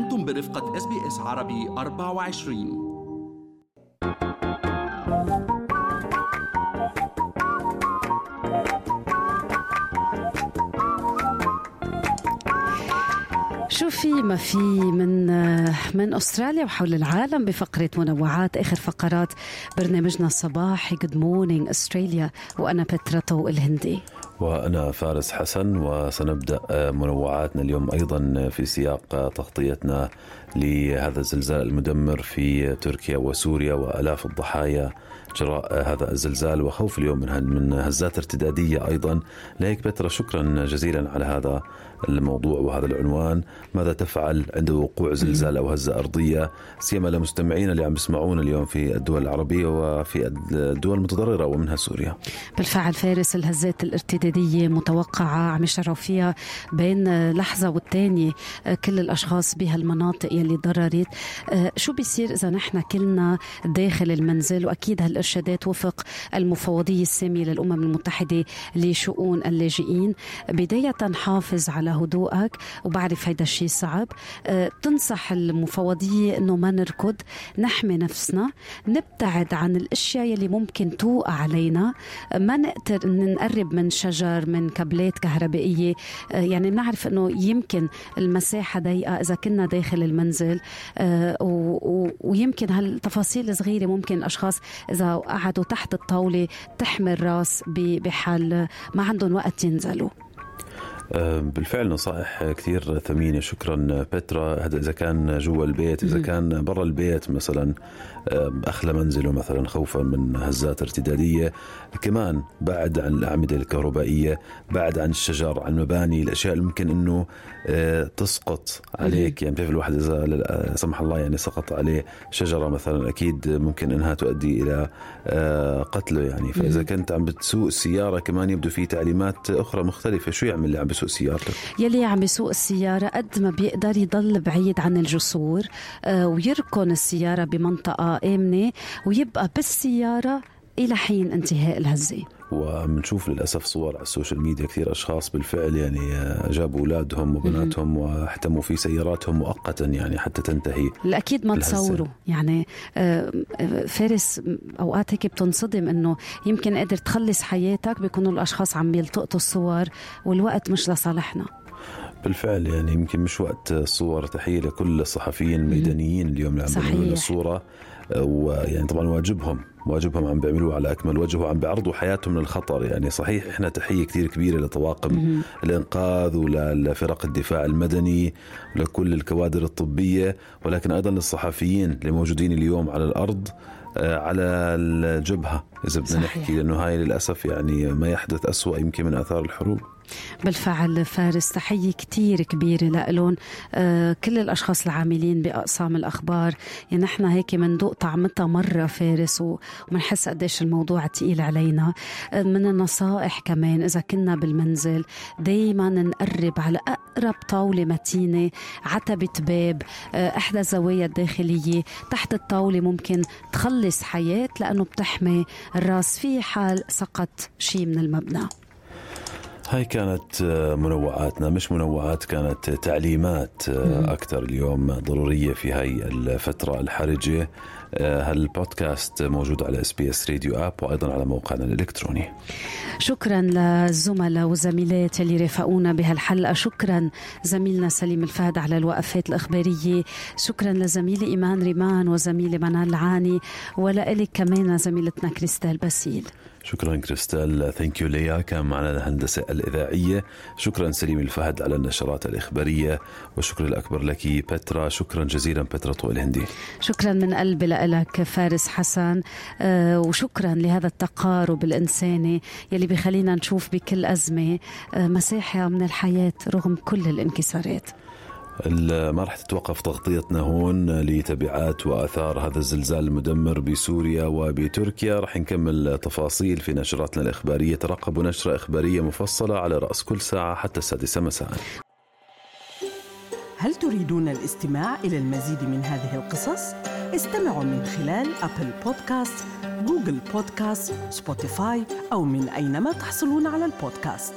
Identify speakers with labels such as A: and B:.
A: أنتم برفقة SBS عربي 24
B: شو في ما في من من أستراليا وحول العالم بفقرة منوعات آخر فقرات برنامجنا الصباحي Good Morning Australia وأنا بترا الهندي.
C: وأنا فارس حسن وسنبدأ منوعاتنا اليوم أيضا في سياق تغطيتنا لهذا الزلزال المدمر في تركيا وسوريا وألاف الضحايا جراء هذا الزلزال. وخوف اليوم من من هزات ارتدادية أيضا. لهيك بترا شكرا جزيلا على هذا الموضوع وهذا العنوان. ماذا تفعل عند وقوع زلزال أو هزة أرضية؟ سيما لمستمعينا اللي عم يسمعونا اليوم في الدول العربية وفي الدول المتضررة ومنها سوريا.
B: بالفعل فارس الهزات الارتدادية متوقعة عم يشعروا فيها بين لحظة والتانية كل الأشخاص بهالمناطق يلي ضررت. شو بيصير إذا نحن كلنا داخل المنزل؟ وأكيد هالإرشادات وفق المفوضية السامية للأمم المتحدة لشؤون اللاجئين. بداية حافظ على هدوءك وبعرف هيدا الشيء صعب. تنصح المفوضية إنه ما نركض نحمي نفسنا نبتعد عن الأشياء يلي ممكن توقع علينا. ما نقدر نقرب من شجر من كابلات كهربائية. يعني بنعرف إنه يمكن المساحة ضيقة إذا كنا داخل المنزل. ويمكن هالتفاصيل الصغيرة ممكن الأشخاص إذا قعدوا تحت الطاولة تحمي الراس بحال ما عندهم وقت ينزلوا.
C: بالفعل نصائح كثير ثمينة. شكرا بترا. هذا إذا كان جوا البيت إذا كان برا البيت مثلا أخلى منزله مثلا خوفا من هزات ارتدادية. كمان بعد عن الأعمدة الكهربائية بعد عن الشجر عن المباني الأشياء اللي ممكن أنه تسقط عليك. يعني بتعرف الواحد إذا لا سمح الله يعني سقط عليه شجرة مثلا أكيد ممكن أنها تؤدي إلى قتله يعني. فإذا كنت عم بتسوق السيارة كمان يبدو في تعليمات أخرى مختلفة. شو يعمل اللي عم بيسوق سيارته
B: يلي عم بيسوق السيارة قد ما بيقدر يضل بعيد عن الجسور ويركن السيارة بمنطقة آمنة ويبقى بالسيارة إلى حين انتهاء الهزة.
C: وبنشوف للأسف صور على السوشيال ميديا كثير أشخاص بالفعل يعني جابوا أولادهم وبناتهم واحتموا في سياراتهم مؤقتا يعني حتى تنتهي
B: الاكيد ما تصوروا. يعني فارس أوقات هيك بتنصدم إنه يمكن قادر تخلص حياتك بيكونوا الأشخاص عم يلتقطوا الصور والوقت مش لصالحنا.
C: بالفعل يعني يمكن مش وقت صور تحية لكل الصحفيين الميدانيين اليوم اللي عم الصورة ويعني طبعا واجبهم واجبهم عم بيعملوه على أكمل وجه وعم بيعرضوا حياتهم للخطر. يعني صحيح إحنا تحية كثير كبيرة لطواقم الإنقاذ ولفرق الدفاع المدني ولكل الكوادر الطبية ولكن أيضا للصحفيين اللي موجودين اليوم على الأرض على الجبهة. إذا بدنا نحكي لأنه هاي للأسف يعني ما يحدث أسوأ يمكن من آثار الحروب.
B: بالفعل فارس تحية كتير كبيرة لهم آه كل الأشخاص العاملين بأقسام الأخبار. يعني نحن هيك مندوق طعمتها مرة فارس ومنحس قديش الموضوع تقيل علينا. آه من النصائح كمان إذا كنا بالمنزل دايما نقرب على أقرب طاولة متينة عتبة باب آه إحدى الزوايا الداخلية. تحت الطاولة ممكن تخلص حياة لأنه بتحمي الراس. في حال سقط شيء من المبنى.
C: هاي كانت منوعاتنا مش منوعات كانت تعليمات أكثر اليوم ضرورية في هاي الفترة الحرجة. هالبودكاست موجود على SBS Radio app وأيضا على موقعنا الإلكتروني.
B: شكرا للزملاء والزميلات اللي رافقونا بهالحلقة. شكرا زميلنا سليم الفهد على الوقفات الإخبارية. شكرا لزميلي إيمان ريمان وزميلي منال العاني ولك كمان زميلتنا كريستال باسيل.
C: شكرا كريستال. thank you ليا. كان معنا الهندسة الإذاعية. شكرا سليم الفهد على النشرات الإخبارية. والشكر الأكبر لك بترا شكرا جزيلا بترا طويل هندي
B: شكرا من قلبي لك فارس حسن. آه وشكرا لهذا التقارب الإنساني يلي بخلينا نشوف بكل أزمة آه مساحة من الحياة رغم كل الانكسارات.
C: ما راح تتوقف تغطيتنا هون لتبعات وآثار هذا الزلزال المدمر بسوريا وبتركيا راح نكمل تفاصيل في نشراتنا الإخبارية ترقبوا نشرة إخبارية مفصلة على رأس كل ساعة حتى السادسه مساء.
D: هل تريدون الاستماع إلى المزيد من هذه القصص؟ استمعوا من خلال Apple Podcast، Google Podcast، Spotify أو من أينما تحصلون على البودكاست.